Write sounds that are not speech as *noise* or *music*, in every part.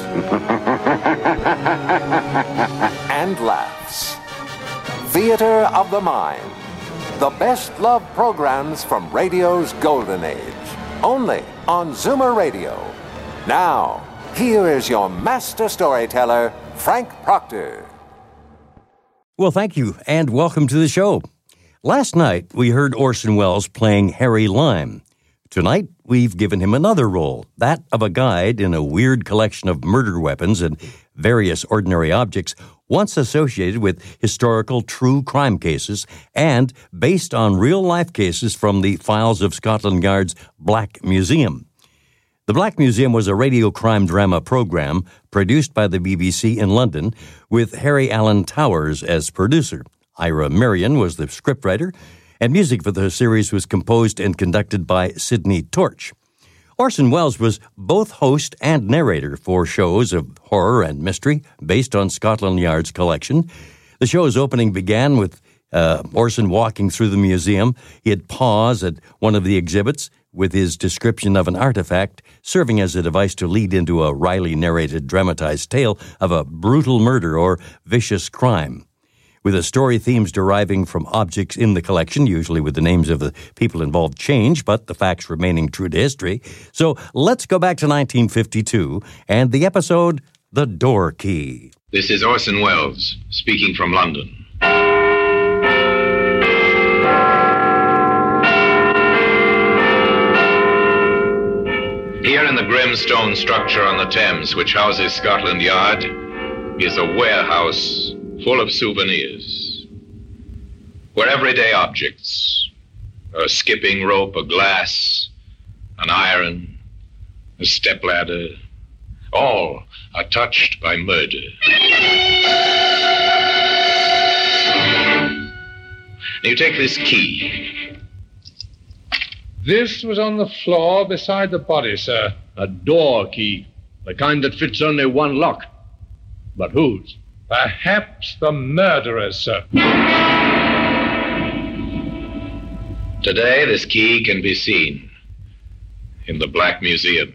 *laughs* and laughs. Theater of the Mind. The best love programs from radio's golden age. Only on Zoomer Radio. Now, here is your master storyteller, Frank Proctor. Well, thank you, and welcome to the show. Last night, we heard Orson Welles playing Harry Lime. Tonight, we've given him another role, that of a guide in a weird collection of murder weapons and various ordinary objects once associated with historical true crime cases and based on real life cases from the files of Scotland Yard's Black Museum. The Black Museum was a radio crime drama program produced by the BBC in London with Harry Alan Towers as producer. Ira Marion was the scriptwriter, and music for the series was composed and conducted by Sidney Torch. Orson Welles was both host and narrator for shows of horror and mystery based on Scotland Yard's collection. The show's opening began with uh, Orson walking through the museum. He'd pause at one of the exhibits with his description of an artifact serving as a device to lead into a Riley narrated dramatized tale of a brutal murder or vicious crime. With the story themes deriving from objects in the collection, usually with the names of the people involved change, but the facts remaining true to history. So let's go back to 1952 and the episode The Door Key. This is Orson Welles speaking from London. Here in the grim stone structure on the Thames, which houses Scotland Yard, is a warehouse full of souvenirs. Where everyday objects, a skipping rope, a glass, an iron, a stepladder, all are touched by murder. You take this key. This was on the floor beside the body, sir. A door key. The kind that fits only one lock. But whose? Perhaps the murderer's, sir. Today, this key can be seen in the Black Museum.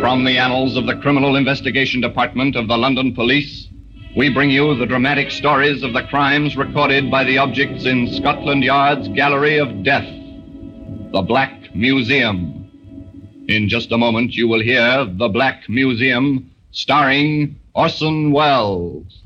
From the annals of the Criminal Investigation Department of the London Police, we bring you the dramatic stories of the crimes recorded by the objects in Scotland Yard's Gallery of Death, the Black Museum. In just a moment, you will hear The Black Museum, starring Orson Welles.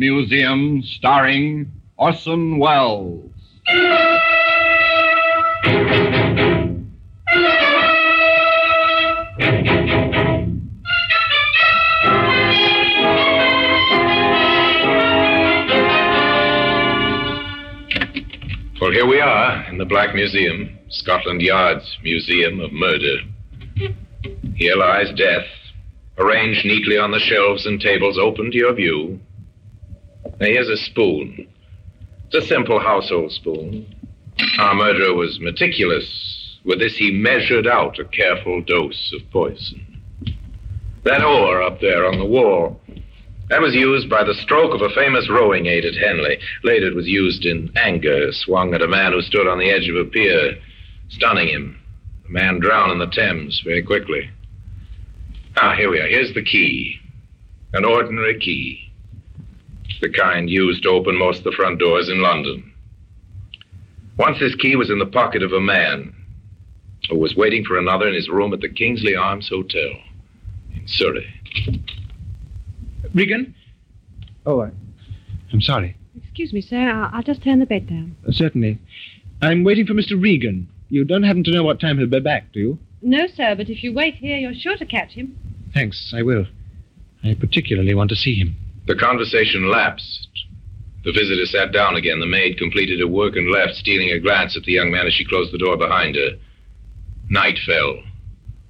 Museum, starring Orson Welles. For here we are in the Black Museum, Scotland Yard's Museum of Murder. Here lies death, arranged neatly on the shelves and tables open to your view. Now, here's a spoon. It's a simple household spoon. Our murderer was meticulous. With this, he measured out a careful dose of poison. That oar up there on the wall, that was used by the stroke of a famous rowing aid at Henley. Later, it was used in anger, swung at a man who stood on the edge of a pier, stunning him. The man drowned in the Thames very quickly. Ah, here we are. Here's the key. An ordinary key. The kind used to open most of the front doors in London. Once this key was in the pocket of a man who was waiting for another in his room at the Kingsley Arms Hotel in Surrey. Regan? Oh, I, I'm sorry. Excuse me, sir. I'll, I'll just turn the bed down. Uh, certainly. I'm waiting for Mr. Regan. You don't happen to know what time he'll be back, do you? No, sir, but if you wait here, you're sure to catch him. Thanks, I will. I particularly want to see him. The conversation lapsed. The visitor sat down again. The maid completed her work and left, stealing a glance at the young man as she closed the door behind her. Night fell.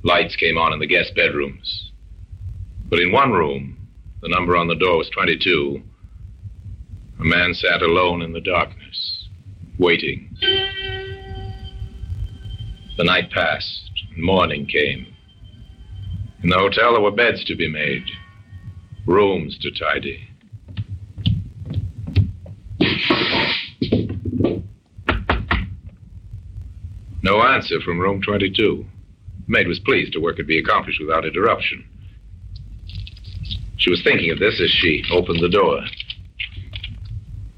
Lights came on in the guest bedrooms. But in one room, the number on the door was 22. A man sat alone in the darkness, waiting. The night passed, and morning came. In the hotel, there were beds to be made, rooms to tidy. No answer from room 22. The maid was pleased her work could be accomplished without interruption. She was thinking of this as she opened the door.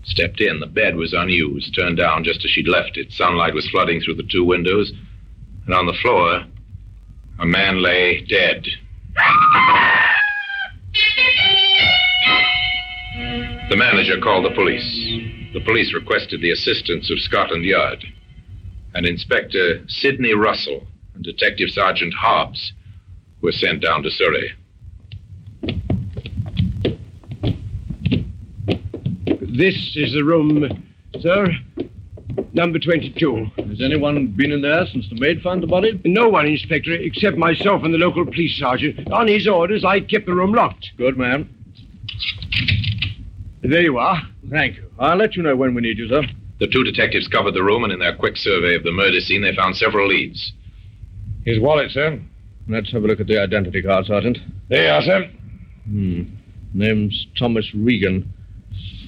Stepped in. The bed was unused, turned down just as she'd left it. Sunlight was flooding through the two windows, and on the floor, a man lay dead. The manager called the police. The police requested the assistance of Scotland Yard. And Inspector Sidney Russell and Detective Sergeant Hobbs were sent down to Surrey. This is the room, sir. Number 22. Has anyone been in there since the maid found the body? No one, Inspector, except myself and the local police sergeant. On his orders, I kept the room locked. Good man. There you are. Thank you. I'll let you know when we need you, sir. The two detectives covered the room, and in their quick survey of the murder scene, they found several leads. His wallet, sir. Let's have a look at the identity card, Sergeant. There you are, sir. Hmm. Name's Thomas Regan.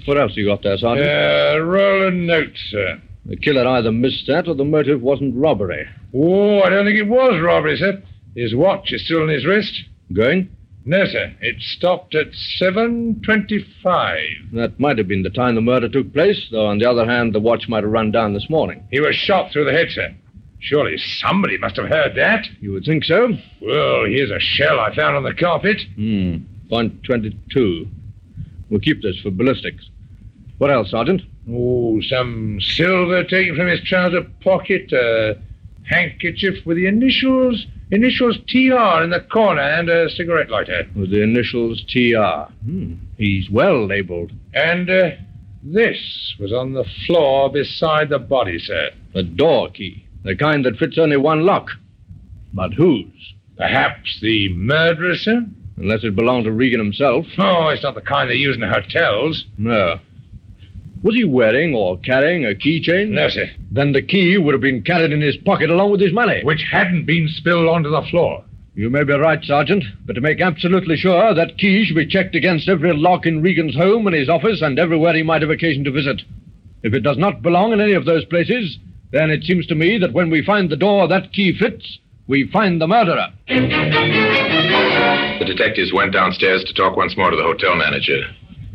What else you got there, Sergeant? Uh, roll a note, sir. The killer either missed that or the motive wasn't robbery. Oh, I don't think it was robbery, sir. His watch is still on his wrist. Going? No, sir. It stopped at 7.25. That might have been the time the murder took place, though on the other hand, the watch might have run down this morning. He was shot through the head, sir. Surely somebody must have heard that. You would think so? Well, here's a shell I found on the carpet. Hmm. Point 22. We'll keep this for ballistics. What else, Sergeant? Oh, some silver taken from his trouser pocket, a handkerchief with the initials initials TR in the corner, and a cigarette lighter. With the initials TR. Hmm. He's well labeled. And uh, this was on the floor beside the body, sir. The door key. The kind that fits only one lock. But whose? Perhaps the murderer, sir? Unless it belonged to Regan himself. Oh, it's not the kind they use in hotels. No. Was he wearing or carrying a keychain? No, sir. Then the key would have been carried in his pocket along with his money. Which hadn't been spilled onto the floor. You may be right, Sergeant, but to make absolutely sure, that key should be checked against every lock in Regan's home and his office and everywhere he might have occasion to visit. If it does not belong in any of those places, then it seems to me that when we find the door that key fits, we find the murderer. The detectives went downstairs to talk once more to the hotel manager.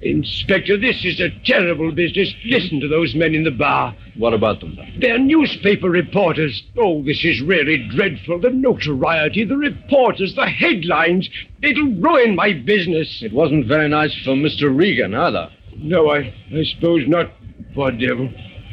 Inspector, this is a terrible business. Listen to those men in the bar. What about them. They're newspaper reporters. Oh, this is really dreadful. The notoriety, the reporters, the headlines. It'll ruin my business. It wasn't very nice for Mr. Regan, either. No, I, I suppose not. Poor devil.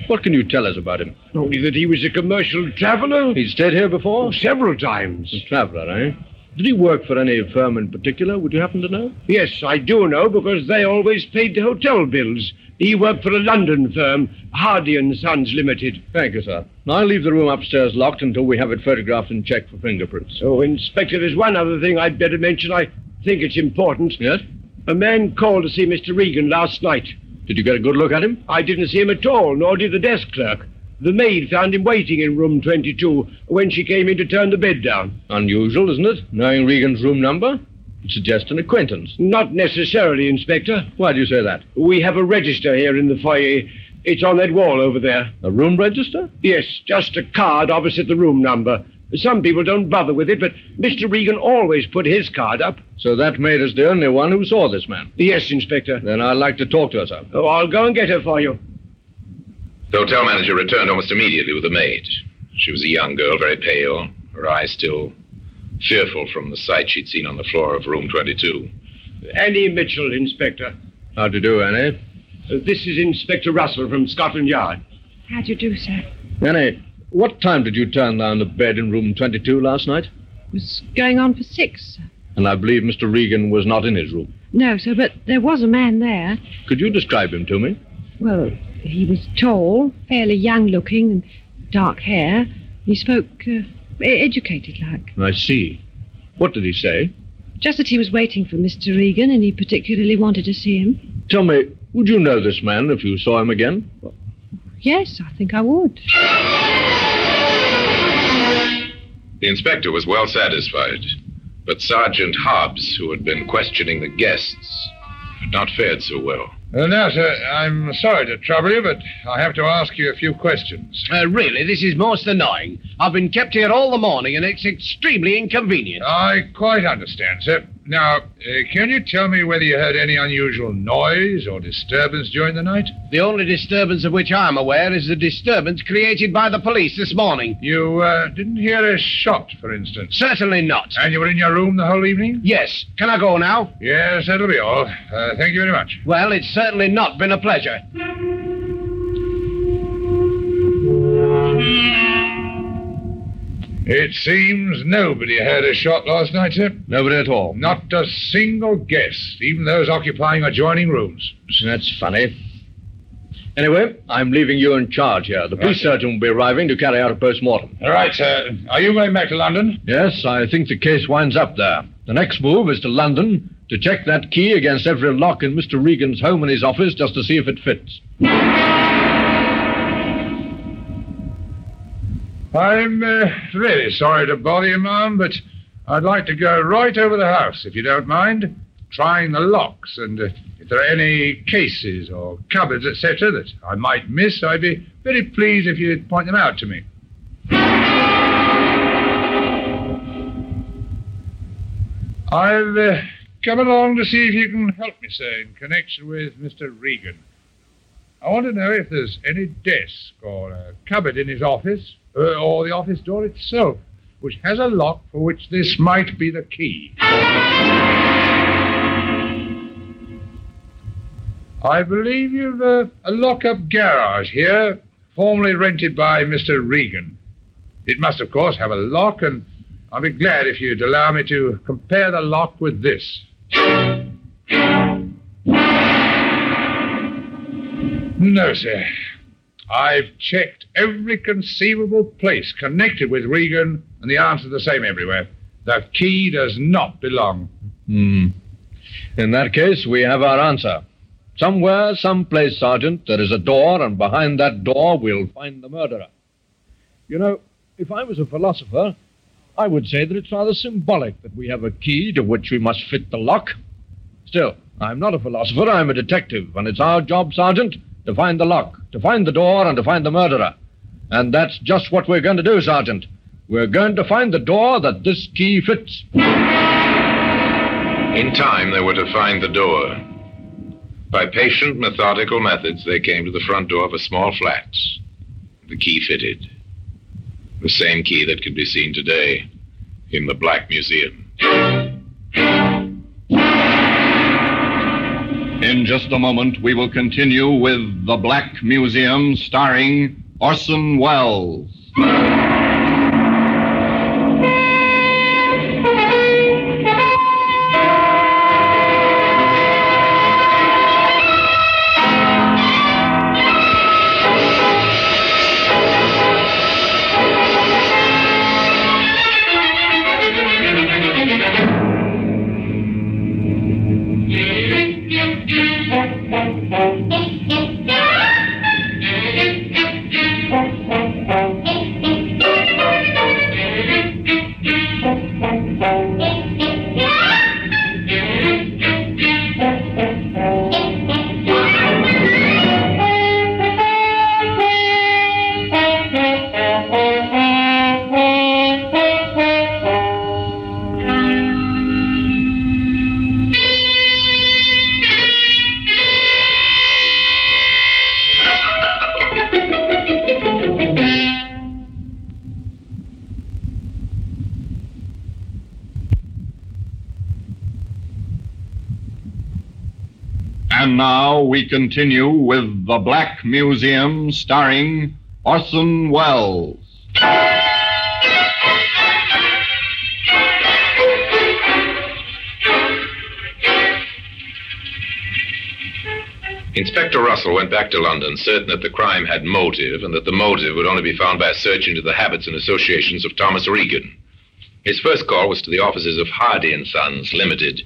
What can you tell us about him? Only that he was a commercial traveler. He's stayed here before? Oh, several times. A traveler, eh? Did he work for any firm in particular? Would you happen to know? Yes, I do know because they always paid the hotel bills. He worked for a London firm, Hardy and Sons Limited. Thank you, sir. I'll leave the room upstairs locked until we have it photographed and checked for fingerprints. Oh, Inspector, there's one other thing I'd better mention. I think it's important. Yes? A man called to see Mr. Regan last night. Did you get a good look at him? I didn't see him at all, nor did the desk clerk. The maid found him waiting in room 22 when she came in to turn the bed down. Unusual, isn't it? Knowing Regan's room number? It suggests an acquaintance. Not necessarily, Inspector. Why do you say that? We have a register here in the foyer. It's on that wall over there. A room register? Yes, just a card opposite the room number. Some people don't bother with it, but Mr. Regan always put his card up. So that maid is the only one who saw this man. Yes, Inspector. Then I'd like to talk to her, sir. Oh, I'll go and get her for you. The hotel manager returned almost immediately with a maid. She was a young girl, very pale, her eyes still fearful from the sight she'd seen on the floor of room 22. Annie Mitchell, Inspector. How do you do, Annie? Uh, this is Inspector Russell from Scotland Yard. How do you do, sir? Annie, what time did you turn down the bed in room 22 last night? It was going on for six. sir. And I believe Mr. Regan was not in his room. No, sir, but there was a man there. Could you describe him to me? Well, he was tall, fairly young looking, and dark hair. He spoke uh, educated like. I see. What did he say? Just that he was waiting for Mr. Regan and he particularly wanted to see him. Tell me, would you know this man if you saw him again? Yes, I think I would. The inspector was well satisfied, but Sergeant Hobbs, who had been questioning the guests, had not fared so well. Uh, now, sir, I'm sorry to trouble you, but I have to ask you a few questions. Uh, really, this is most annoying. I've been kept here all the morning, and it's extremely inconvenient. I quite understand, sir. Now, uh, can you tell me whether you heard any unusual noise or disturbance during the night? The only disturbance of which I'm aware is the disturbance created by the police this morning. You uh, didn't hear a shot, for instance. Certainly not. And you were in your room the whole evening? Yes. Can I go now? Yes, that'll be all. Uh, thank you very much. Well, it's certainly not been a pleasure. It seems nobody heard a shot last night, sir. Nobody at all. Not a single guest, even those occupying adjoining rooms. That's funny. Anyway, I'm leaving you in charge here. The police Right. surgeon will be arriving to carry out a post-mortem. All right, sir. Are you going back to London? Yes, I think the case winds up there. The next move is to London to check that key against every lock in Mr. Regan's home and his office just to see if it fits. I'm uh, really sorry to bother you, ma'am, but I'd like to go right over the house, if you don't mind, trying the locks, and uh, if there are any cases or cupboards, etc., that I might miss, I'd be very pleased if you'd point them out to me. I've uh, come along to see if you can help me, sir, in connection with Mr. Regan. I want to know if there's any desk or a cupboard in his office, uh, or the office door itself, which has a lock for which this might be the key. I believe you've uh, a lock-up garage here, formerly rented by Mr. Regan. It must, of course, have a lock, and I'll be glad if you'd allow me to compare the lock with this. No, sir. I've checked every conceivable place connected with Regan, and the answer's the same everywhere. The key does not belong. Hmm. In that case, we have our answer. Somewhere, someplace, Sergeant, there is a door, and behind that door we'll find the murderer. You know, if I was a philosopher, I would say that it's rather symbolic that we have a key to which we must fit the lock. Still, I'm not a philosopher, I'm a detective, and it's our job, Sergeant, to find the lock, to find the door, and to find the murderer. And that's just what we're going to do, Sergeant. We're going to find the door that this key fits. In time, they were to find the door. By patient, methodical methods, they came to the front door of a small flat. The key fitted. The same key that can be seen today in the Black Museum. In just a moment, we will continue with The Black Museum starring Orson Welles. Continue with The Black Museum starring Orson Welles. Inspector Russell went back to London, certain that the crime had motive and that the motive would only be found by a search into the habits and associations of Thomas Regan. His first call was to the offices of Hardy and Sons Limited,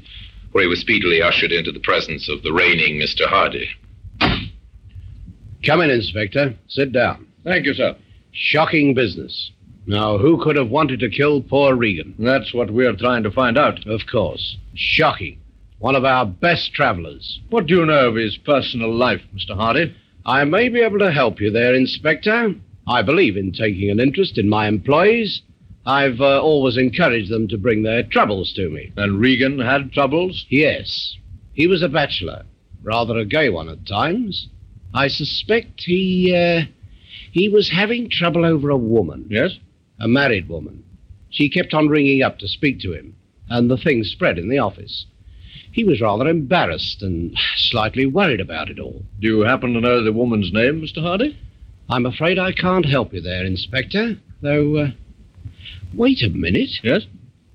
where he was speedily ushered into the presence of the reigning Mr. Hardy. Come in, Inspector. Sit down. Thank you, sir. Shocking business. Now, who could have wanted to kill poor Regan? That's what we're trying to find out. Of course. Shocking. One of our best travelers. What do you know of his personal life, Mr. Hardy? I may be able to help you there, Inspector. I believe in taking an interest in my employees. I've uh, always encouraged them to bring their troubles to me. And Regan had troubles? Yes. He was a bachelor, rather a gay one at times. I suspect he, uh, he was having trouble over a woman. Yes? A married woman. She kept on ringing up to speak to him, and the thing spread in the office. He was rather embarrassed and slightly worried about it all. Do you happen to know the woman's name, Mr. Hardy? I'm afraid I can't help you there, Inspector, though. Uh, wait a minute. Yes?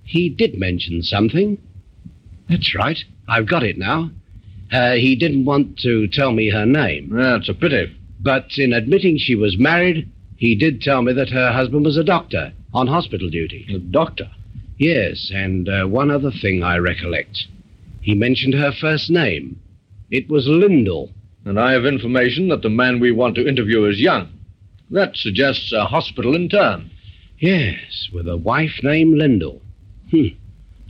He did mention something. That's right. I've got it now. Uh, he didn't want to tell me her name. That's a pity. But in admitting she was married, he did tell me that her husband was a doctor on hospital duty. A doctor? Yes, and uh, one other thing I recollect. He mentioned her first name. It was Lindell. And I have information that the man we want to interview is young. That suggests a hospital intern. Yes, with a wife named Lindell. Hmm.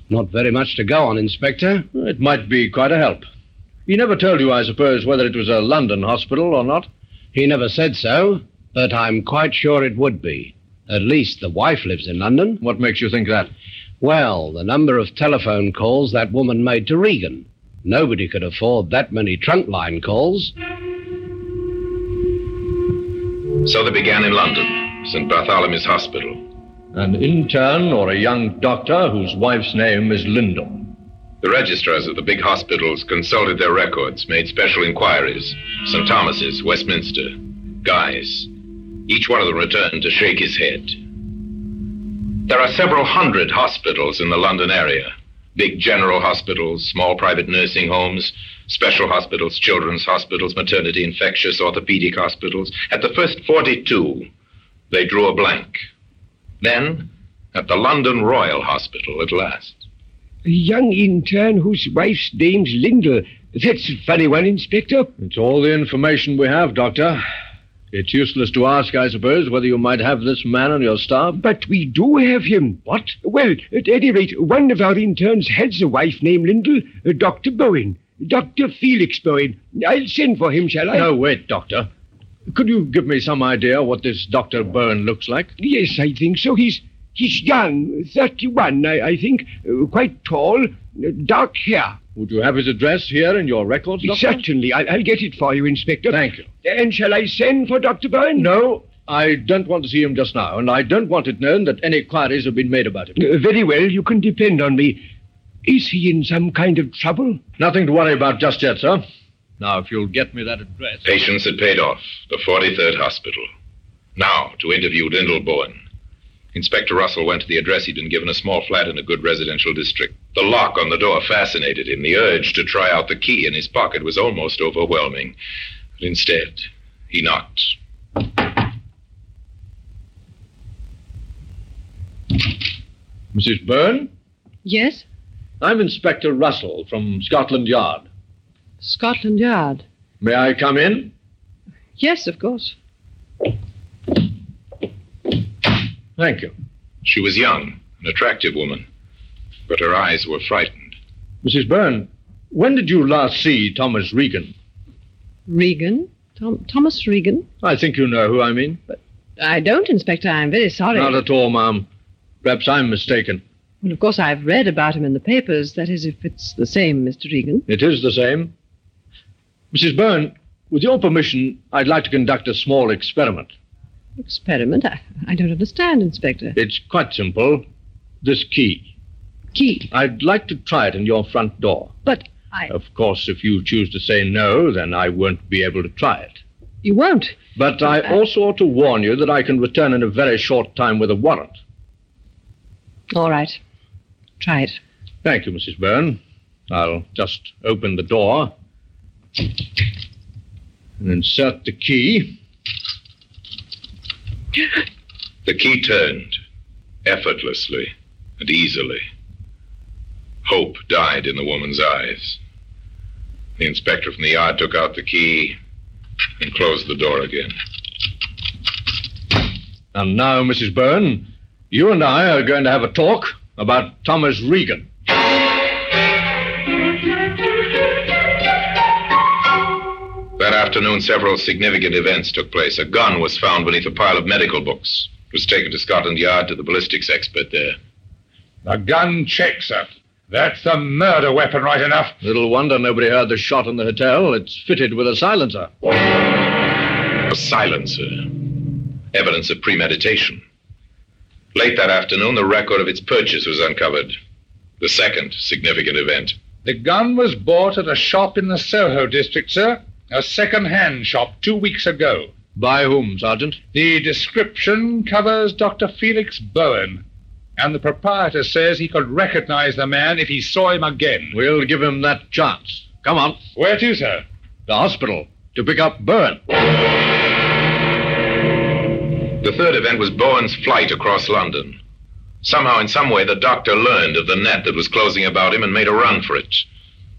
Not very much to go on, Inspector. It might be quite a help. He never told you, I suppose, whether it was a London hospital or not? He never said so, but I'm quite sure it would be. At least the wife lives in London. What makes you think that? Well, the number of telephone calls that woman made to Regan. Nobody could afford that many trunk line calls. So they began in London, St. Bartholomew's Hospital. An intern or a young doctor whose wife's name is Lindell. The registrars of the big hospitals consulted their records, made special inquiries. St. Thomas's, Westminster, Guy's. Each one of them returned to shake his head. There are several hundred hospitals in the London area big general hospitals, small private nursing homes, special hospitals, children's hospitals, maternity, infectious, orthopedic hospitals. At the first 42, they drew a blank. Then, at the London Royal Hospital at last. A young intern whose wife's name's Lindell. That's a funny one, Inspector. It's all the information we have, Doctor. It's useless to ask, I suppose, whether you might have this man on your staff. But we do have him. What? Well, at any rate, one of our interns has a wife named Lindell, uh, Dr. Bowen. Dr. Felix Bowen. I'll send for him, shall I? No, wait, Doctor. Could you give me some idea what this Dr. Byrne looks like? Yes, I think so. He's he's young, 31, I, I think, uh, quite tall, uh, dark hair. Would you have his address here in your records, Doctor? Certainly. I'll, I'll get it for you, Inspector. Thank you. And shall I send for Dr. Byrne? No, I don't want to see him just now, and I don't want it known that any inquiries have been made about him. Uh, very well. You can depend on me. Is he in some kind of trouble? Nothing to worry about just yet, sir. Now, if you'll get me that address. Patience had paid off. The 43rd Hospital. Now, to interview Lindell Bowen. Inspector Russell went to the address he'd been given a small flat in a good residential district. The lock on the door fascinated him. The urge to try out the key in his pocket was almost overwhelming. But instead, he knocked. Mrs. Byrne? Yes? I'm Inspector Russell from Scotland Yard. Scotland Yard. May I come in? Yes, of course. Thank you. She was young, an attractive woman, but her eyes were frightened. Mrs. Byrne, when did you last see Thomas Regan? Regan? Tom- Thomas Regan? I think you know who I mean. But I don't, Inspector. I'm very sorry. Not at all, ma'am. Perhaps I'm mistaken. Well, of course, I've read about him in the papers. That is, if it's the same, Mr. Regan. It is the same. Mrs. Byrne, with your permission, I'd like to conduct a small experiment. Experiment? I, I don't understand, Inspector. It's quite simple. This key. Key. I'd like to try it in your front door. But I. Of course, if you choose to say no, then I won't be able to try it. You won't. But I uh, uh, also ought to warn you that I can return in a very short time with a warrant. All right. Try it. Thank you, Mrs. Byrne. I'll just open the door and insert the key. The key turned, effortlessly and easily. Hope died in the woman's eyes. The inspector from the yard took out the key and closed the door again. And now, Mrs. Byrne, you and I are going to have a talk about Thomas Regan. Afternoon, several significant events took place. A gun was found beneath a pile of medical books. It was taken to Scotland Yard to the ballistics expert there. The gun checks, sir. That's a murder weapon, right enough. Little wonder nobody heard the shot in the hotel. It's fitted with a silencer. A silencer. Evidence of premeditation. Late that afternoon, the record of its purchase was uncovered. The second significant event. The gun was bought at a shop in the Soho district, sir. A second-hand shop two weeks ago. By whom, Sergeant? The description covers Dr. Felix Bowen. And the proprietor says he could recognize the man if he saw him again. We'll give him that chance. Come on. Where to, sir? The hospital. To pick up Byrne. The third event was Bowen's flight across London. Somehow, in some way, the doctor learned of the net that was closing about him and made a run for it.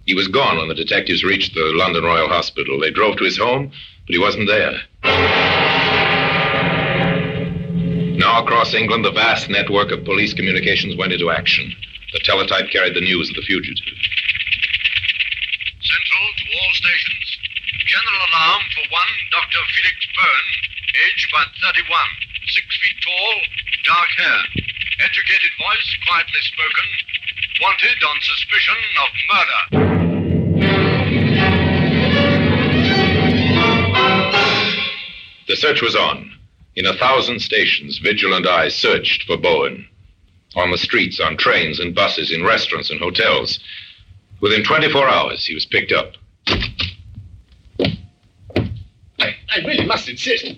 He was gone when the detectives reached the London Royal Hospital. They drove to his home, but he wasn't there. Now, across England, the vast network of police communications went into action. The teletype carried the news of the fugitive. Central to all stations. General alarm for one Dr. Felix Byrne, age about 31, six feet tall, dark hair. Educated voice, quietly spoken. Wanted on suspicion of murder. The search was on. In a thousand stations, vigilant eyes searched for Bowen. On the streets, on trains and buses, in restaurants and hotels. Within 24 hours, he was picked up. I, I really must insist.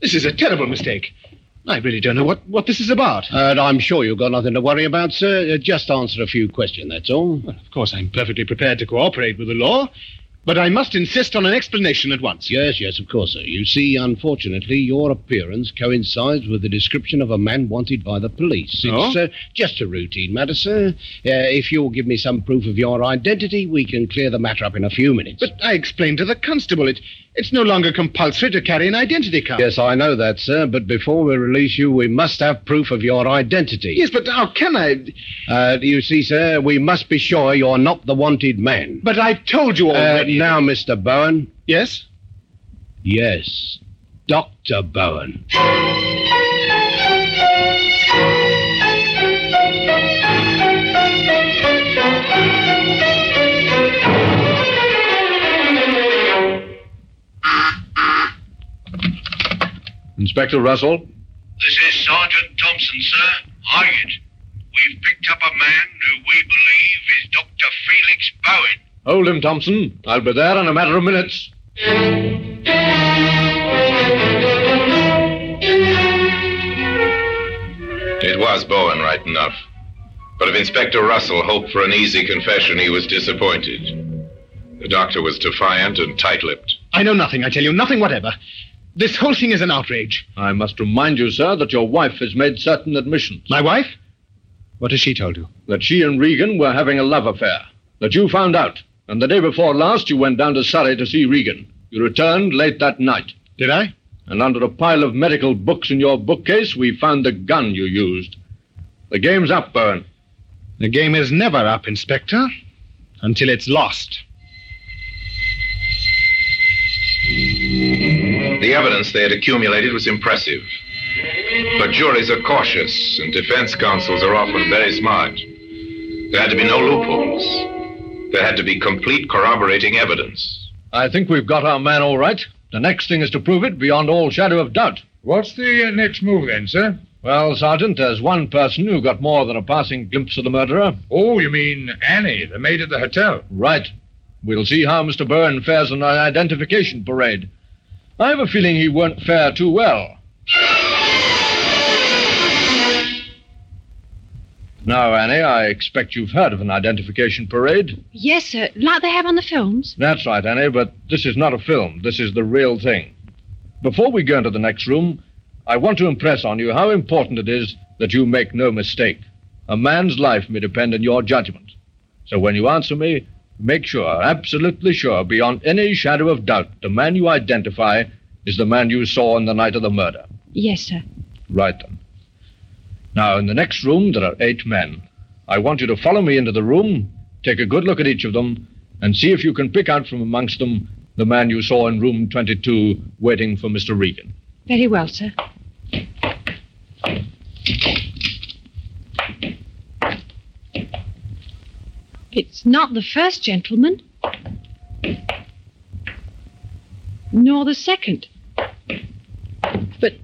This is a terrible mistake. I really don't know what, what this is about. And I'm sure you've got nothing to worry about, sir. Uh, Just answer a few questions, that's all. Well, of course, I'm perfectly prepared to cooperate with the law, but I must insist on an explanation at once. Yes, yes, of course, sir. You see, unfortunately, your appearance coincides with the description of a man wanted by the police. It's Oh? uh, just a routine matter, sir. Uh, if you'll give me some proof of your identity, we can clear the matter up in a few minutes. But I explained to the constable it, it's no longer compulsory to carry an identity card. Yes, I know that, sir, but before we release you, we must have proof of your identity. Yes, but how can I? Uh, you see, sir, we must be sure you're not the wanted man. But I've told you Uh, already. now, Mr. Bowen. Yes? Yes, Dr. Bowen. Inspector Russell? This is Sergeant Thompson, sir. Hired. We've picked up a man who we believe is Dr. Felix Bowen. Hold him, Thompson. I'll be there in a matter of minutes. It was Bowen, right enough. But if Inspector Russell hoped for an easy confession, he was disappointed. The doctor was defiant and tight lipped. I know nothing, I tell you, nothing whatever. This whole thing is an outrage. I must remind you, sir, that your wife has made certain admissions. My wife? What has she told you? That she and Regan were having a love affair. That you found out. And the day before last, you went down to Surrey to see Regan. You returned late that night. Did I? And under a pile of medical books in your bookcase, we found the gun you used. The game's up, Byrne. The game is never up, Inspector, until it's lost. The evidence they had accumulated was impressive. But juries are cautious, and defense counsels are often very smart. There had to be no loopholes. There had to be complete corroborating evidence. I think we've got our man all right. The next thing is to prove it beyond all shadow of doubt. What's the uh, next move then, sir? Well, Sergeant, there's one person who got more than a passing glimpse of the murderer. Oh, you mean Annie, the maid at the hotel? Right. We'll see how Mr. Byrne fares on an identification parade. I have a feeling he won't fare too well. Now, Annie, I expect you've heard of an identification parade. Yes, sir. Like they have on the films. That's right, Annie, but this is not a film. This is the real thing. Before we go into the next room, I want to impress on you how important it is that you make no mistake. A man's life may depend on your judgment. So when you answer me, make sure, absolutely sure, beyond any shadow of doubt, the man you identify is the man you saw on the night of the murder. Yes, sir. Right then. Now, in the next room, there are eight men. I want you to follow me into the room, take a good look at each of them, and see if you can pick out from amongst them the man you saw in room 22 waiting for Mr. Regan. Very well, sir. It's not the first gentleman, nor the second. But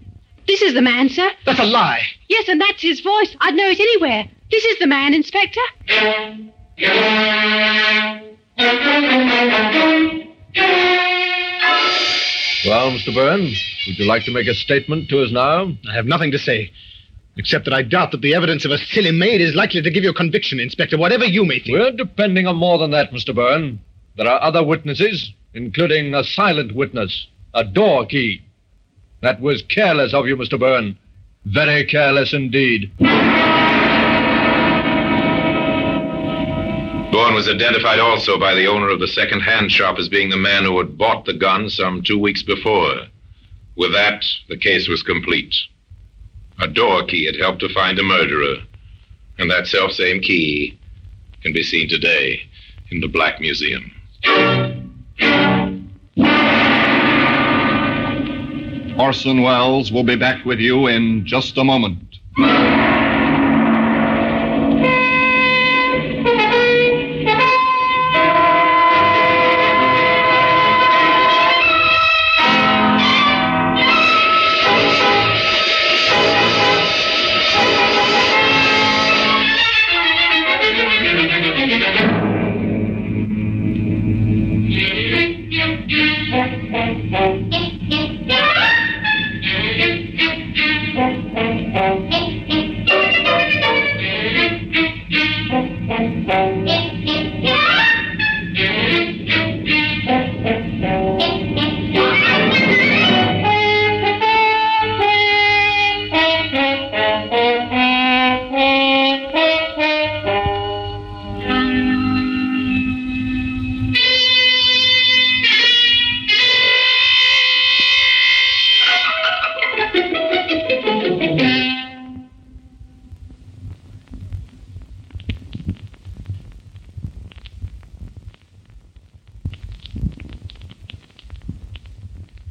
this is the man, sir. That's a lie. Yes, and that's his voice. I'd know it anywhere. This is the man, Inspector. Well, Mr. Byrne, would you like to make a statement to us now? I have nothing to say, except that I doubt that the evidence of a silly maid is likely to give you a conviction, Inspector, whatever you may think. We're depending on more than that, Mr. Byrne. There are other witnesses, including a silent witness, a door key. That was careless of you, Mr. Byrne. Very careless indeed. Bourne was identified also by the owner of the second-hand shop as being the man who had bought the gun some two weeks before. With that, the case was complete. A door key had helped to find a murderer, and that self-same key can be seen today in the Black Museum. Orson Welles will be back with you in just a moment.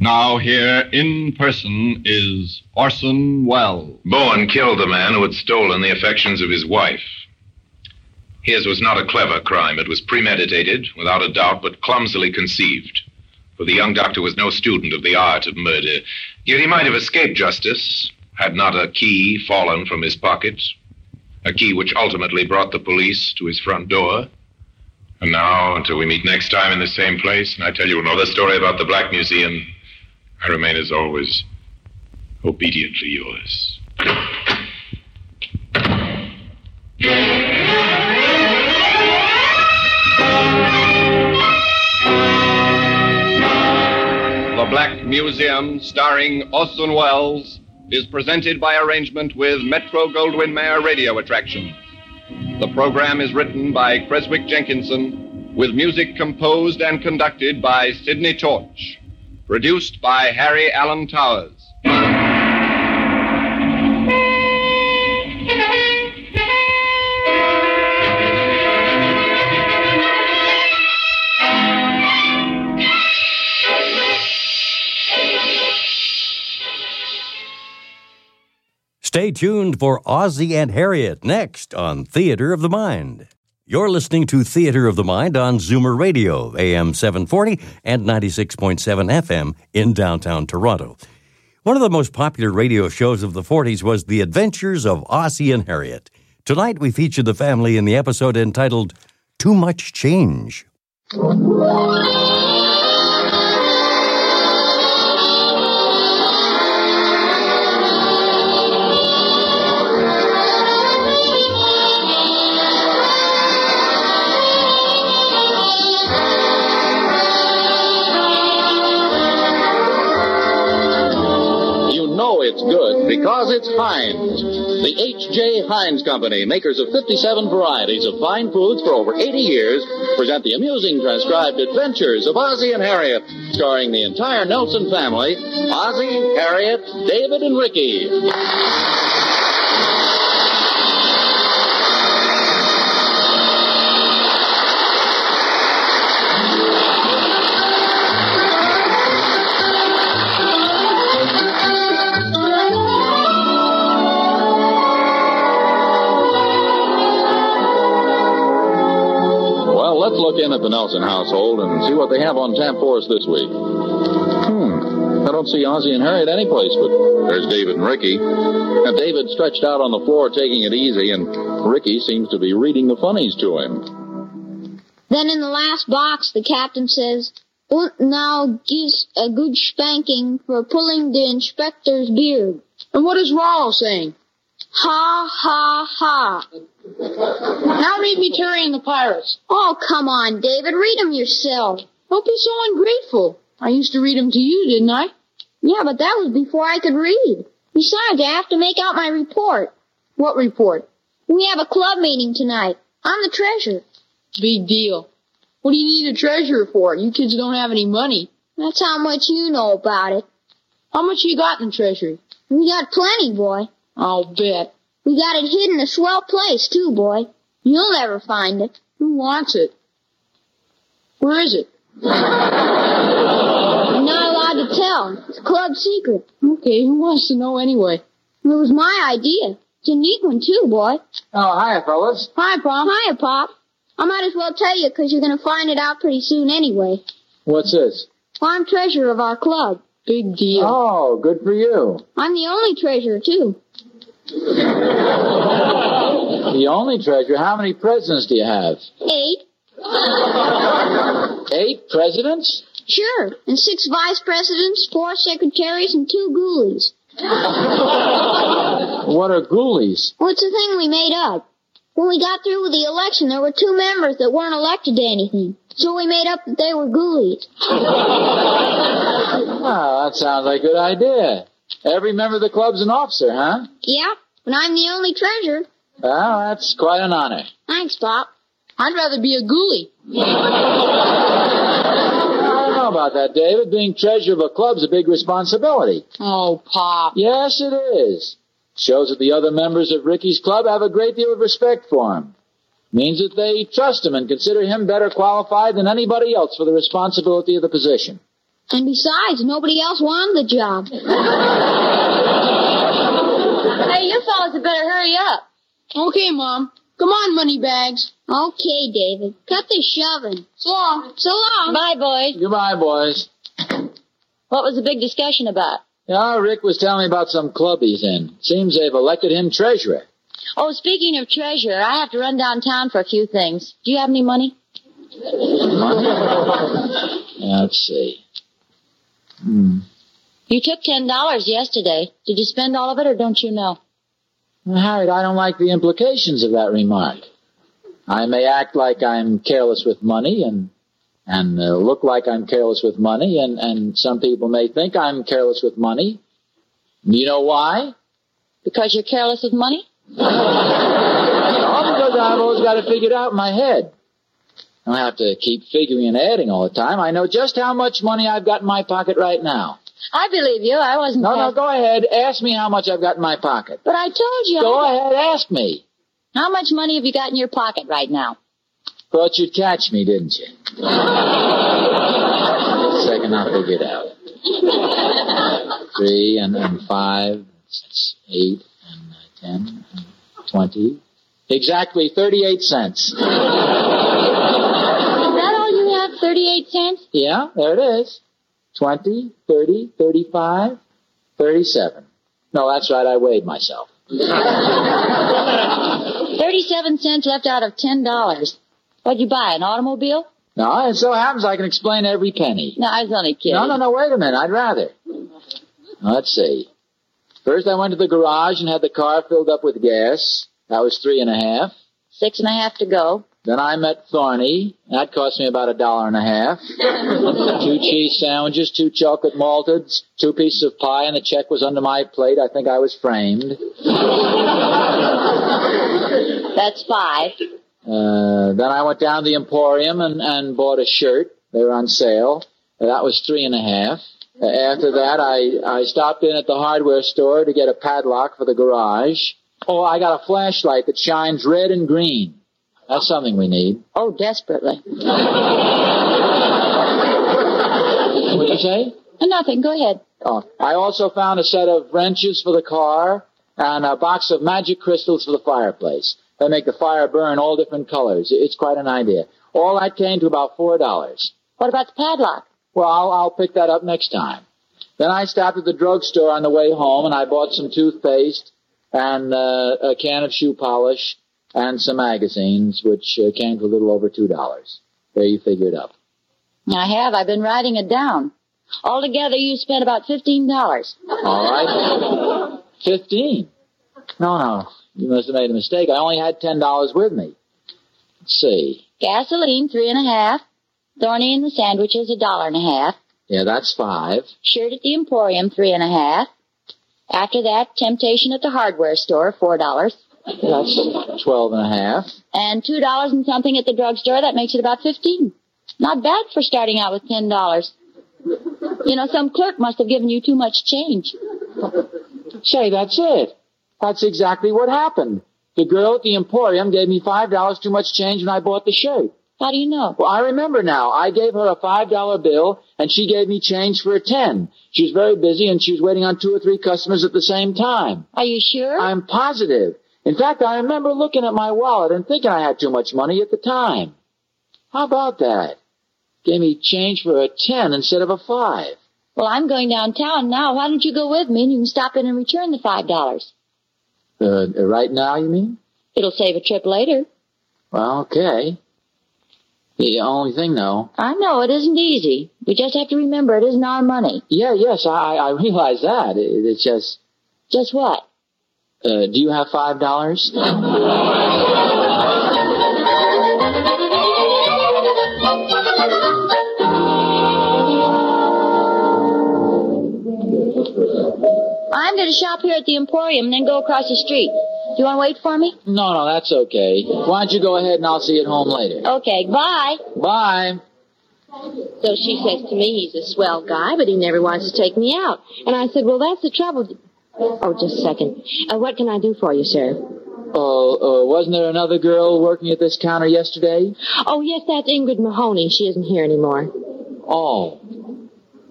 Now, here in person is Orson Welles. Bowen killed the man who had stolen the affections of his wife. His was not a clever crime. It was premeditated, without a doubt, but clumsily conceived. For the young doctor was no student of the art of murder. Yet he might have escaped justice had not a key fallen from his pocket. A key which ultimately brought the police to his front door. And now, until we meet next time in the same place, and I tell you another story about the Black Museum, I remain as always obediently yours. The Black Museum, starring Orson Welles, is presented by arrangement with Metro Goldwyn Mayer Radio Attraction. The program is written by Creswick Jenkinson, with music composed and conducted by Sidney Torch. Produced by Harry Alan Towers. Stay tuned for Ozzie and Harriet next on Theater of the Mind. You're listening to Theater of the Mind on Zoomer Radio, AM 740 and 96.7 FM in downtown Toronto. One of the most popular radio shows of the 40s was The Adventures of Ozzie and Harriet. Tonight we feature the family in the episode entitled Too Much Change. It's good because it's Heinz. The H.J. Heinz Company, makers of 57 varieties of fine foods for over 80 years, present the amusing transcribed adventures of Ozzie and Harriet, starring the entire Nelson family, Ozzie, Harriet, David, and Ricky. Let's look in at the Nelson household and see what they have on tap for us this week. Hmm. I don't see Ozzie and Harriet anyplace, but there's David and Ricky. Now, David stretched out on the floor taking it easy, and Ricky seems to be reading the funnies to him. Then in the last box, the captain says, "Und now gives a good spanking for pulling the inspector's beard. And what is Rollo saying? Ha, ha, ha. Now read me Terry and the Pirates. Oh, come on, David. Read them yourself. Don't be so ungrateful. I used to read them to you, didn't I? Yeah, but that was before I could read. Besides, I have to make out my report. What report? We have a club meeting tonight. I'm the treasurer. Big deal. What do you need a treasurer for? You kids don't have any money. That's how much you know about it. How much you got in the treasury? We got plenty, boy. I'll bet. We got it hid in a swell place, too, boy. You'll never find it. Who wants it? Where is it? I'm not allowed to tell. It's a club secret. Okay, who wants to know anyway? It was my idea. It's a neat one, too, boy. Oh, hiya, fellas. Hi, Pop. Hiya, Pop. I might as well tell you because you're going to find it out pretty soon anyway. What's this? Well, I'm treasurer of our club. Big deal. Oh, good for you. I'm the only treasurer, too. The only treasure. How many presidents do you have? Eight. Eight presidents? Sure. And six vice presidents, four secretaries, and two ghoulies. What are ghoulies? Well, it's a thing we made up. When we got through with the election, there were two members that weren't elected to anything. So we made up that they were ghoulies. Oh, *laughs* that sounds like a good idea. Every member of the club's an officer, huh? Yeah, and I'm the only treasurer. Well, that's quite an honor. Thanks, Pop. I'd rather be a ghoulie. I don't know about that, David. Being treasurer of a club's a big responsibility. Oh, Pop. Yes, it is. Shows that the other members of Ricky's club have a great deal of respect for him. Means that they trust him and consider him better qualified than anybody else for the responsibility of the position. And besides, nobody else wanted the job. Hey, you fellas had better hurry up. Okay, Mom. Come on, moneybags. Okay, David. Cut the shoving. So long. So long. Bye, boys. Goodbye, boys. What was the big discussion about? Yeah, Rick was telling me about some club he's in. Seems they've elected him treasurer. Oh, speaking of treasurer, I have to run downtown for a few things. Do you have any money? Yeah, *laughs* let's see. Hmm. You took ten dollars yesterday. Did you spend all of it, or don't you know? Well, Harriet, I don't like the implications of that remark. I may act like I'm careless with money and and uh, look like I'm careless with money, and and some people may think I'm careless with money. You know why? Because you're careless with money? *laughs* All because I've always got to figure it out in my head. I don't have to keep figuring and adding all the time. I know just how much money I've got in my pocket right now. I believe you. I wasn't. No, no, go ahead. Ask me how much I've got in my pocket. But I told you. Go I... ahead, ask me. How much money have you got in your pocket right now? Thought you'd catch me, didn't you? *laughs* Second, I'll figure it out. Three and, and five, eight and uh, ten and twenty. Exactly thirty-eight cents. Is that all you have? Thirty-eight cents? Yeah, there it is. Twenty, thirty, thirty-five, thirty-seven. No, that's right, I weighed myself. *laughs* Thirty-seven cents left out of ten dollars. What'd you buy? An automobile? No, it so happens I can explain every penny. No, I was only kidding. No, no, no, wait a minute. I'd rather. Let's see. First, I went to the garage and had the car filled up with gas. That was three and a half. Six and a half to go. Then I met Thorny. That cost me about a dollar and a half. *laughs* two cheese sandwiches, two chocolate malteds, two pieces of pie, and the check was under my plate. I think I was framed. That's five. Uh, then I went down to the Emporium and, and bought a shirt. They were on sale. Uh, that was three and a half. Uh, after that, I, I stopped in at the hardware store to get a padlock for the garage. Oh, I got a flashlight that shines red and green. That's something we need. Oh, desperately. *laughs* What'd you say? Nothing. Go ahead. Oh, I also found a set of wrenches for the car and a box of magic crystals for the fireplace. They make the fire burn all different colors. It's quite an idea. All that came to about four dollars. What about the padlock? Well, I'll, I'll pick that up next time. Then I stopped at the drugstore on the way home and I bought some toothpaste and uh, a can of shoe polish and some magazines, which uh, came to a little over two dollars. There you figure it up. I have. I've been writing it down. Altogether, you spent about fifteen dollars. All right. Fifteen. No, no. You must have made a mistake. I only had ten dollars with me. Let's see. Gasoline, three and a half. Thorny and the sandwiches, a dollar and a half. Yeah, that's five. Shirt at the Emporium, three and a half. After that, Temptation at the hardware store, four dollars. That's twelve and a half. And two dollars and something at the drugstore, that makes it about fifteen. Not bad for starting out with ten dollars. You know, some clerk must have given you too much change. Say, that's it. That's exactly what happened. The girl at the Emporium gave me five dollars too much change when I bought the shirt. How do you know? Well, I remember now. I gave her a five dollar bill and she gave me change for a ten. She was very busy and she was waiting on two or three customers at the same time. Are you sure? I'm positive. In fact, I remember looking at my wallet and thinking I had too much money at the time. How about that? Gave me change for a ten instead of a five. Well, I'm going downtown now. Why don't you go with me and you can stop in and return the five dollars? Uh, right now, you mean? It'll save a trip later. Well, okay. The only thing, though. I know it isn't easy. We just have to remember it isn't our money. Yeah, yes, I, I realize that. It, it's just. Just what? Uh, do you have five dollars? I'm going to shop here at the Emporium and then go across the street. Do you want to wait for me? No, no, that's okay. Why don't you go ahead and I'll see you at home later. Okay, bye. Bye. So she says to me, he's a swell guy, but he never wants to take me out. And I said, well, that's the trouble. Oh, just a second. Uh, what can I do for you, sir? Oh, uh, wasn't there another girl working at this counter yesterday? Oh, yes, that's Ingrid Mahoney. She isn't here anymore. Oh.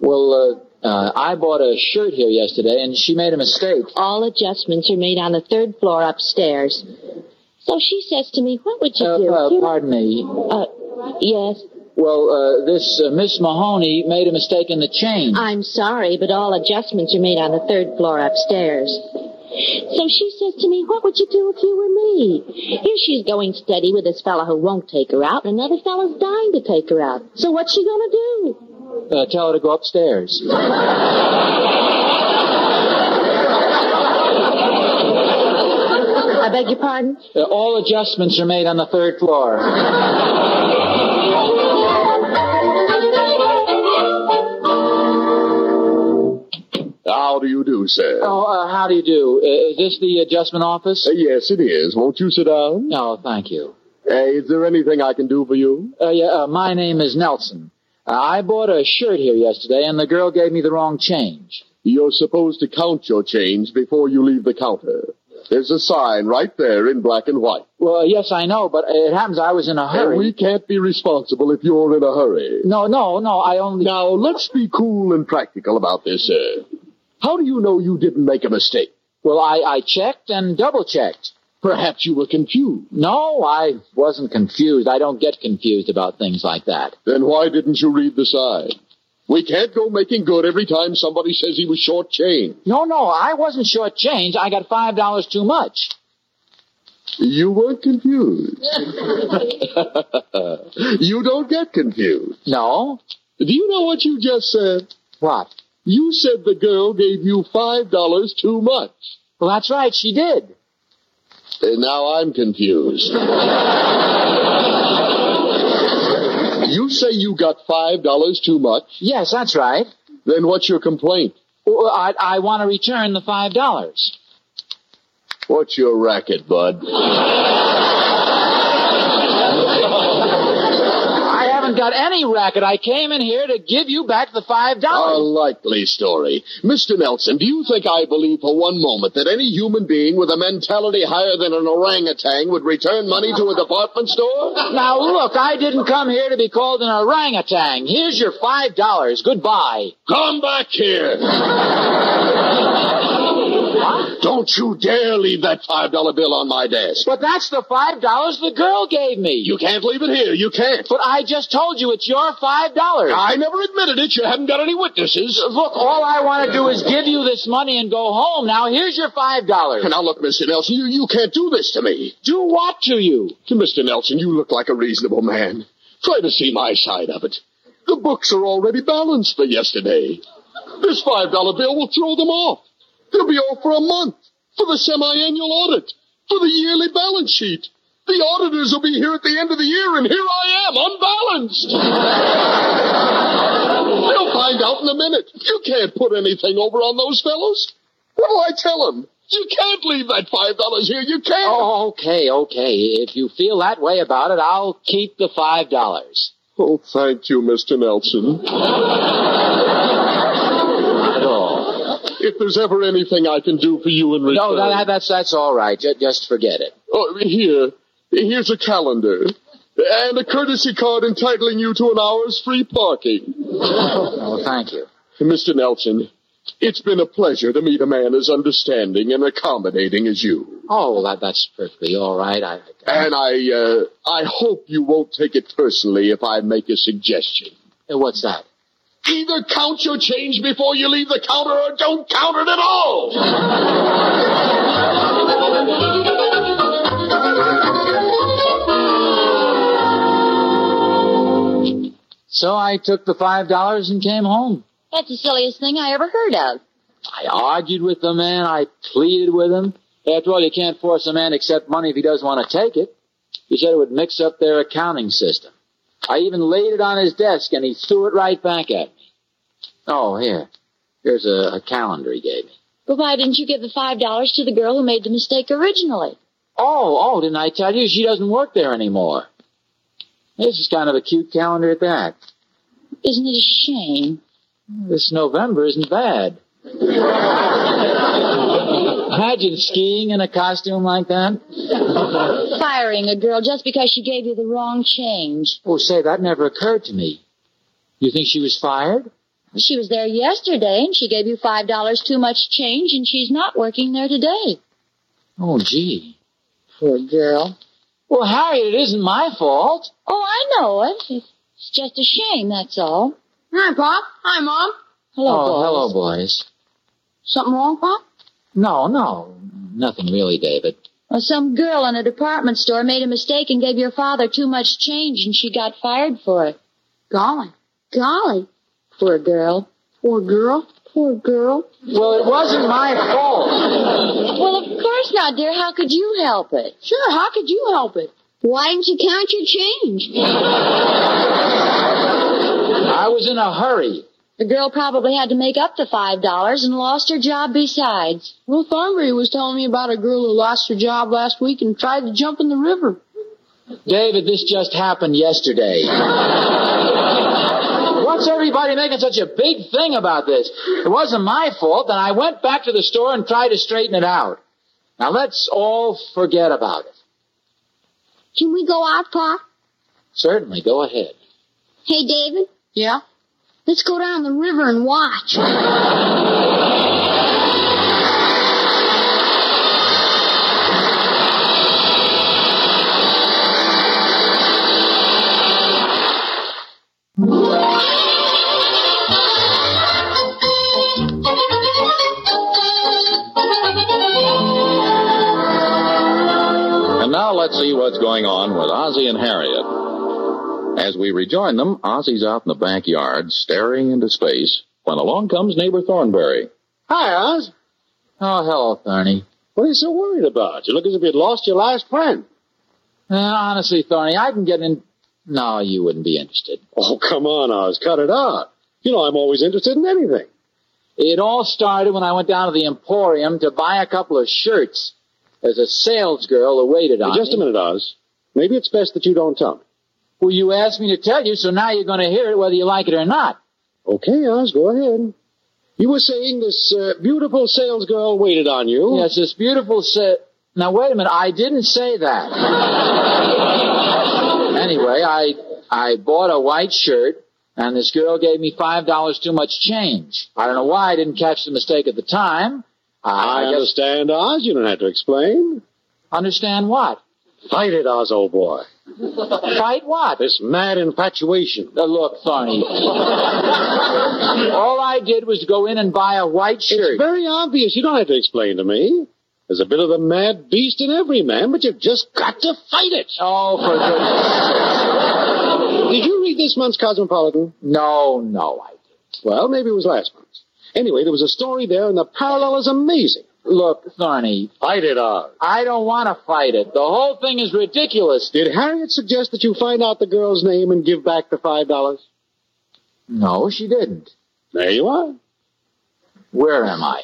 Well, uh, uh, I bought a shirt here yesterday, and she made a mistake. All adjustments are made on the third floor upstairs. So she says to me, what would you Uh, do? uh, pardon me. Uh, yes. Well, uh, this uh, Miss Mahoney made a mistake in the change. I'm sorry, but all adjustments are made on the third floor upstairs. So she says to me, what would you do if you were me? Here she's going steady with this fellow who won't take her out, and another fellow's dying to take her out. So what's she gonna do? Uh, tell her to go upstairs. *laughs* I beg your pardon? Uh, all adjustments are made on the third floor. *laughs* How do you do, sir? Oh, uh, how do you do? Uh, is this the adjustment office? Uh, yes, it is. Won't you sit down? No, thank you. Hey, is there anything I can do for you? Uh, yeah, uh, my name is Nelson. Uh, I bought a shirt here yesterday, and the girl gave me the wrong change. You're supposed to count your change before you leave the counter. There's a sign right there in black and white. Well, yes, I know, but it happens I was in a hurry. And we can't be responsible if you're in a hurry. No, no, no, I only... Now, let's be cool and practical about this, sir. How do you know you didn't make a mistake? Well, I, I checked and double-checked. Perhaps you were confused. No, I wasn't confused. I don't get confused about things like that. Then why didn't you read the sign? We can't go making good every time somebody says he was short changed. No, no, I wasn't short change. I got five dollars too much. You weren't confused. *laughs* you don't get confused. No. Do you know what you just said? What? You said the girl gave you five dollars too much. Well, that's right, she did. And now I'm confused. you say you got five dollars too much? Yes, that's right. Then what's your complaint? Well, I, I want to return the five dollars. What's your racket, bud? I haven't got any racket. I came in here to give you back the five dollars. A likely story. Mr. Nelson, do you think I believe for one moment that any human being with a mentality higher than an orangutan would return money to a department store? Now look, I didn't come here to be called an orangutan. Here's your five dollars. Goodbye. Come back here. Don't you dare leave that five dollar bill on my desk. But that's the five dollars the girl gave me. You can't leave it here. You can't. But I just told you it's your five dollars. I never admitted it. You haven't got any witnesses. Look, all I want to do is give you this money and go home. Now here's your five dollars. Now look, Mr. Nelson, you, you can't do this to me. Do what to you? To Mr. Nelson, you look like a reasonable man. Try to see my side of it. The books are already balanced for yesterday. This five dollar bill will throw them off. They'll be off for a month, for the semi-annual audit, for the yearly balance sheet. The auditors will be here at the end of the year, and here I am, unbalanced. They'll find out in a minute. You can't put anything over on those fellows. What'll I tell them? You can't leave that five dollars here. You can't. Oh, okay, okay. If you feel that way about it, I'll keep the five dollars. Oh, thank you, Mr. Nelson. Not at all. If there's ever anything I can do for you in return. No, that, that's that's all right. Ju- Just forget it. Oh, here. Here's a calendar. And a courtesy card entitling you to an hour's free parking. *laughs* Oh, thank you. Mr. Nelson, it's been a pleasure to meet a man as understanding and accommodating as you. Oh, that that's perfectly all right. I And I, uh, I hope you won't take it personally if I make a suggestion. Uh, what's that? Either count your change before you leave the counter or don't count it at all. So I took the five dollars and came home. That's the silliest thing I ever heard of. I argued with the man. I pleaded with him. After all, you can't force a man to accept money if he doesn't want to take it. He said it would mix up their accounting system. I even laid it on his desk, and he threw it right back at me. Oh, here. Here's a, a calendar he gave me. But why didn't you give the five dollars to the girl who made the mistake originally? Oh, oh, didn't I tell you? She doesn't work there anymore. This is kind of a cute calendar at that. Isn't it a shame? This November isn't bad. Imagine skiing in a costume like that. Firing a girl just because she gave you the wrong change. Oh, say, that never occurred to me. You think she was fired? She was there yesterday and she gave you five dollars too much change and she's not working there today. Oh, gee. Poor girl. Well, Harriet, it isn't my fault. Oh, I know it. It's just a shame, that's all. Hi, Pop. Hi, Mom. Hello, oh, boys. hello, boys. Something wrong, Pop? No, no. Nothing really, David. Well, some girl in a department store made a mistake and gave your father too much change and she got fired for it. Golly. Golly. Poor girl. Poor girl. Poor girl. Well, it wasn't my fault. Well, of course not, dear. How could you help it? Sure, how could you help it? Why didn't you count your change? I was in a hurry. The girl probably had to make up the five dollars and lost her job besides. Will Thornbury was telling me about a girl who lost her job last week and tried to jump in the river. David, this just happened yesterday. What's everybody making such a big thing about this? It wasn't my fault, and I went back to the store and tried to straighten it out. Now let's all forget about it. Can we go out, Pa? Certainly, go ahead. Hey, David, Yeah? let's go down the river and watch. *laughs* what's going on with Ozzie and Harriet. As we rejoin them, Ozzie's out in the backyard staring into space when along comes neighbor Thornberry. Hi, Oz. Oh, hello, Thorny. What are you so worried about? You look as if you'd lost your last friend. Uh, honestly, Thorny, I can get in. No, you wouldn't be interested. Oh, come on, Oz. Cut it out. You know I'm always interested in anything. It all started when I went down to the Emporium to buy a couple of shirts. There's a sales girl who waited on Hey, just me. a minute, Oz. Maybe it's best that you don't tell me. Well, you asked me to tell you, so now you're going to hear it whether you like it or not. Okay, Oz, go ahead. You were saying this uh, beautiful sales girl waited on you. Yes, this beautiful sa Now, wait a minute. I didn't say that. *laughs* anyway, I I bought a white shirt, and this girl gave me five dollars too much change. I don't know why I didn't catch the mistake at the time. I, guess- understand, Oz. You don't have to explain. Understand what? Fight it, Oz, old boy. *laughs* Fight what? This mad infatuation. Uh, look, Thorny. *laughs* All I did was go in and buy a white shirt. It's very obvious. You don't have to explain to me. There's a bit of the mad beast in every man, but you've just got to fight it. Oh, for goodness Did you read this month's Cosmopolitan? No, no, I didn't. Well, maybe it was last month's. Anyway, there was a story there, and the parallel is amazing. Look, Thorny. Fight it, Oz. I don't want to fight it. The whole thing is ridiculous. Did Harriet suggest that you find out the girl's name and give back the five dollars? No, she didn't. There you are. Where am I?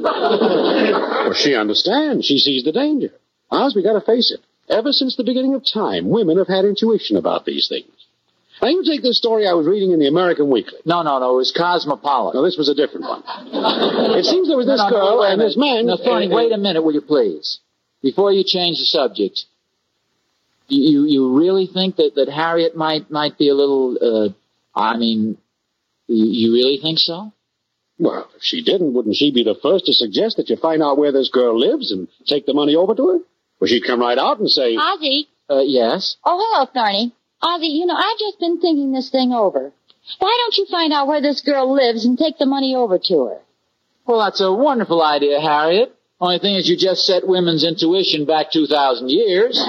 Well, she understands. She sees the danger. Oz, we gotta face it. Ever since the beginning of time, women have had intuition about these things. Now, you take this story I was reading in the American Weekly. No, no, no. It was Cosmopolitan. No, this was a different one. It seems there was this No, no, no, girl wait and this man. Now, Thorny, uh, wait a minute, will you please? Before you change the subject, you you, you really think that, that Harriet might might be a little? Uh, I mean, you, you really think so? Well, if she didn't, wouldn't she be the first to suggest that you find out where this girl lives and take the money over to her? Well, she'd come right out and say, Ozzie. Uh, yes. Oh, hello, Thorny. Ozzie, you know, I've just been thinking this thing over. Why don't you find out where this girl lives and take the money over to her? Well, that's a wonderful idea, Harriet. Only thing is, you just set women's intuition back two thousand years. *laughs*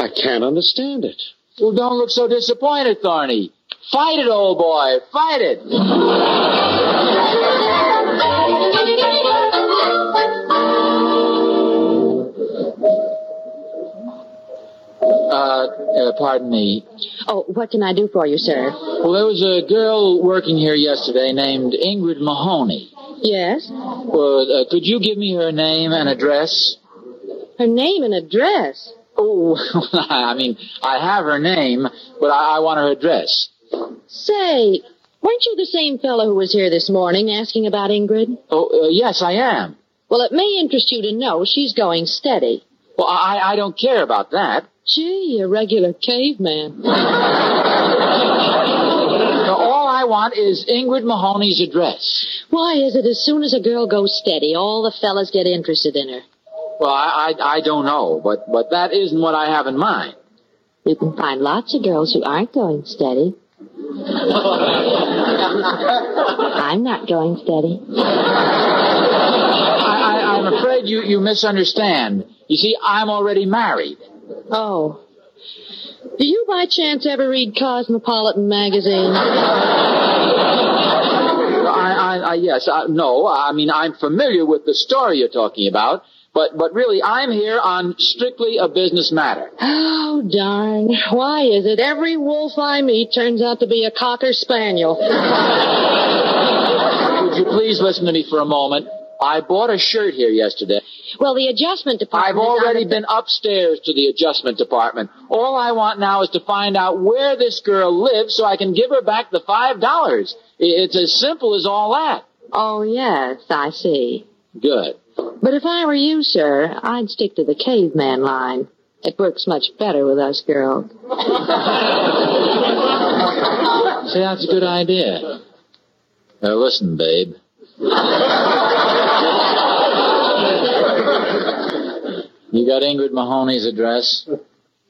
I can't understand it. Well, don't look so disappointed, Thorny. Fight it, old boy. Fight it. *laughs* Uh, uh, pardon me. Oh, what can I do for you, sir? Well, there was a girl working here yesterday named Ingrid Mahoney. Yes? Well, uh, could you give me her name and address? Her name and address. Oh, *laughs* I mean, I have her name, but I, I want her address. Say, weren't you the same fellow who was here this morning asking about Ingrid? Oh, uh, yes, I am. Well, it may interest you to know she's going steady. Well, I, I don't care about that. Gee, a regular caveman. Now, all I want is Ingrid Mahoney's address. Why is it as soon as a girl goes steady, all the fellas get interested in her? Well, I, I, I don't know, but, but that isn't what I have in mind. You can find lots of girls who aren't going steady. I'm not going steady. I, I, I'm afraid you, you misunderstand. You see, I'm already married. Oh. Do you by chance ever read Cosmopolitan magazine? I, I, I yes, I, no, I mean, I'm familiar with the story you're talking about, but, but really, I'm here on strictly a business matter. Oh, darn. Why is it every wolf I meet turns out to be a cocker spaniel? Would you please listen to me for a moment? I bought a shirt here yesterday. Well, the adjustment department. I've already been upstairs to the adjustment department. All I want now is to find out where this girl lives so I can give her back the five dollars. It's as simple as all that. Oh, yes, I see. Good. But if I were you, sir, I'd stick to the caveman line. It works much better with us girls. *laughs* See, that's a good idea. Now listen, babe. *laughs* You got Ingrid Mahoney's address?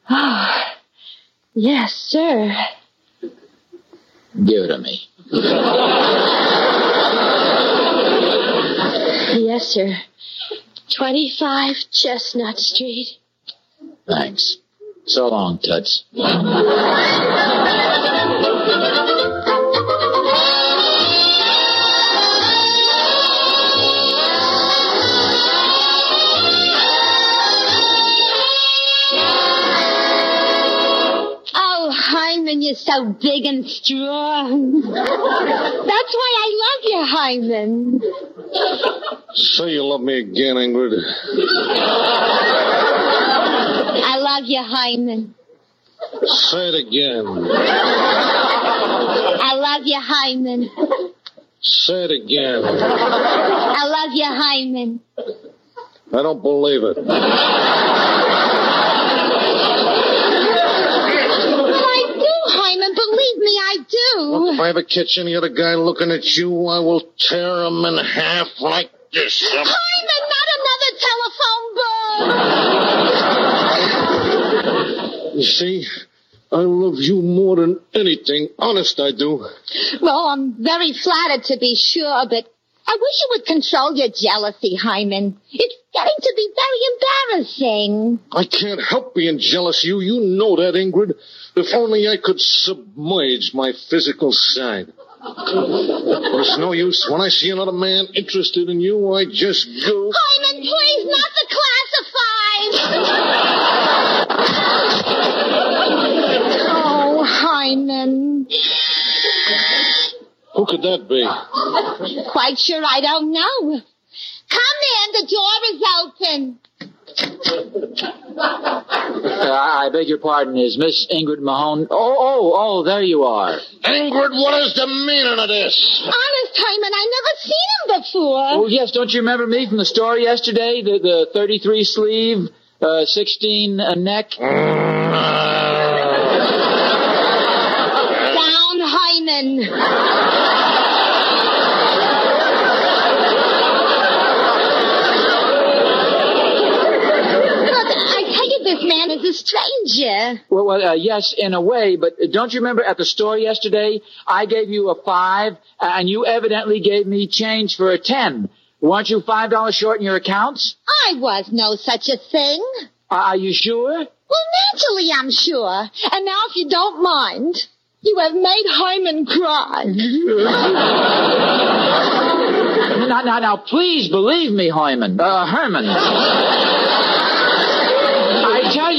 Ah, *sighs* yes, sir. Give it to me. Yes, sir. 25 Chestnut Street. Thanks. So long, Toots. *laughs* You're so big and strong. That's why I love you, Hyman. Say you love me again, Ingrid. I love you, Hyman. Say it again. I love you, Hyman. Say it again. I love you, Hyman. I don't believe it. I do, Hyman. Believe me, Do. If I ever catch any other guy looking at you, I will tear him in half like this. Hyman, not another telephone book. You see, I love you more than anything. Honest, I do. Well, I'm very flattered to be sure, but I wish you would control your jealousy, Hyman. It's getting to be very embarrassing. I can't help being jealous of you. You know that, Ingrid. If only I could submerge my physical side. But it's no use. When I see another man interested in you, I just go. Hyman, please, not the classified. *laughs* oh, Hyman. Who could that be? *laughs* Quite sure I don't know. Come in, the door is open. *laughs* Uh, I beg your pardon. Is Miss Ingrid Mahone? Oh, oh, oh, there you are. Ingrid, what is the meaning of this? Honest, Hyman, I never seen him before. Oh, yes, don't you remember me from the store yesterday? The, the 33 sleeve, uh, 16 uh, neck? Down, Hyman. Look, I tell you, this man is a stranger. Well, well uh, yes, in a way, but don't you remember at the store yesterday, I gave you a five, and you evidently gave me change for a ten. Weren't you five dollars short in your accounts? I was no such a thing. Are you sure? Well, naturally, I'm sure. And now, if you don't mind, you have made Hyman cry. *laughs* now, now, now, please believe me, Hyman. Uh, Herman.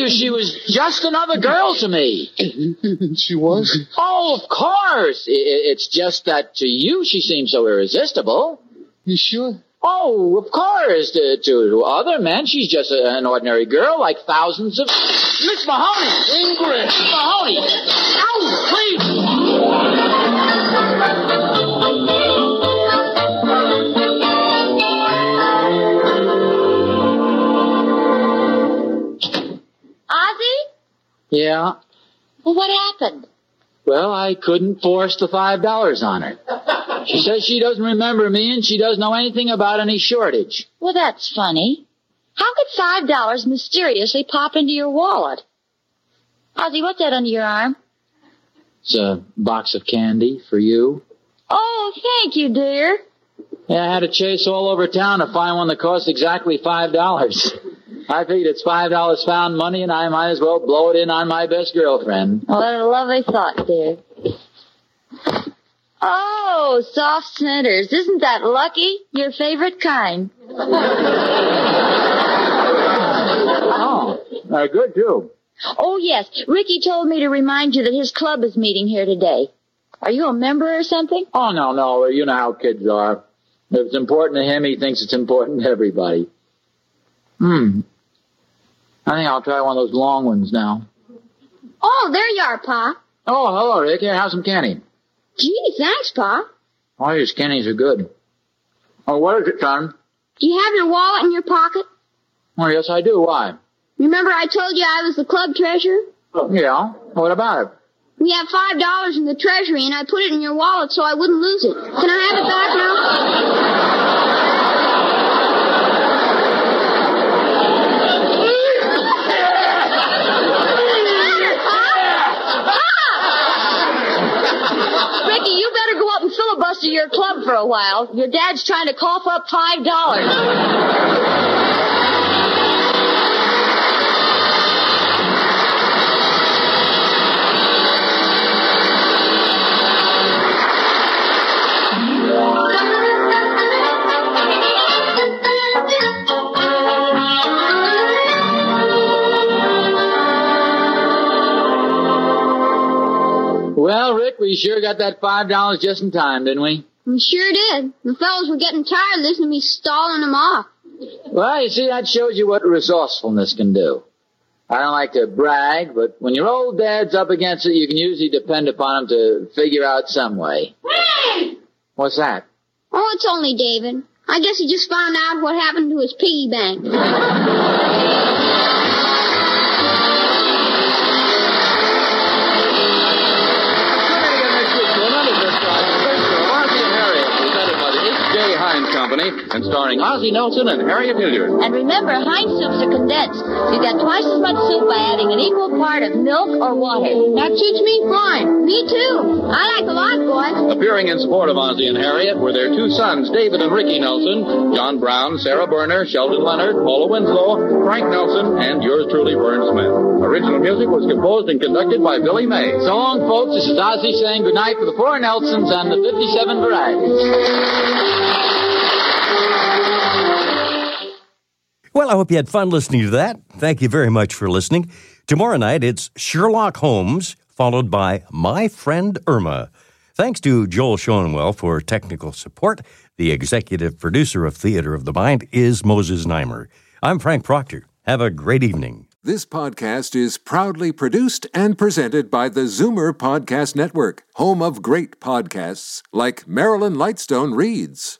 I tell you, she was just another girl to me. *laughs* she was? Oh, of course. I- I- It's just that to you she seems so irresistible. You sure? Oh, of course. To, to other men, she's just a, an ordinary girl like thousands of. Miss Mahoney! Ingrid! Mahoney! Ow, Ozzie? Yeah. Well, what happened? Well, I couldn't force the five dollars on her. She says she doesn't remember me and she doesn't know anything about any shortage. Well, that's funny. How could five dollars mysteriously pop into your wallet? Ozzie, what's that under your arm? It's a box of candy for you. Oh, thank you, dear. Yeah, I had to chase all over town to find one that cost exactly five dollars. *laughs* I figured it's five dollars found money and I might as well blow it in on my best girlfriend. What a lovely thought, dear. Oh, soft centers. Isn't that lucky? Your favorite kind. Oh, uh, good too. Oh, yes. Ricky told me to remind you that his club is meeting here today. Are you a member or something? Oh no, no, you know how kids are. If it's important to him, he thinks it's important to everybody. Hmm. I think I'll try one of those long ones now. Oh, there you are, Pa. Oh, hello, Rick. Here, have some candy. Gee, thanks, Pa. All your candies are good. Oh, what is it, son? Do you have your wallet in your pocket? Oh, yes, I do. Why? Remember I told you I was the club treasurer? Oh, Yeah. What about it? We have five dollars in the treasury, and I put it in your wallet so I wouldn't lose it. Can I have it back now? Filibuster your club for a while. Your dad's trying to cough up five dollars. We sure got that five dollars just in time, didn't we? We sure did. The fellows were getting tired of listening to me stalling them off. Well, you see, that shows you what resourcefulness can do. I don't like to brag, but when your old dad's up against it, you can usually depend upon him to figure out some way. What's that? Oh, it's only David. I guess he just found out what happened to his piggy bank. *laughs* Company, and starring Ozzie Nelson and Harriet Hilliard. And remember, Heinz soups are condensed. You get twice as much soup by adding an equal part of milk or water. That suits me fine. Me too. I like a lot, boys. Appearing in support of Ozzie and Harriet were their two sons, David and Ricky Nelson, John Brown, Sara Berner, Sheldon Leonard, Paula Winslow, Frank Nelson, and yours truly, Verne Smith. Original music was composed and conducted by Billy May. So long, folks. This is Ozzie saying goodnight for the four Nelsons and the 57 varieties. Well, I hope you had fun listening to that. Thank you very much for listening. Tomorrow night, it's Sherlock Holmes, followed by My Friend Irma. Thanks to Joel Schoenwell for technical support. The executive producer of Theater of the Mind is Moses Znaimer. I'm Frank Proctor. Have a great evening. This podcast is proudly produced and presented by the Zoomer Podcast Network, home of great podcasts like Marilyn Lightstone Reads,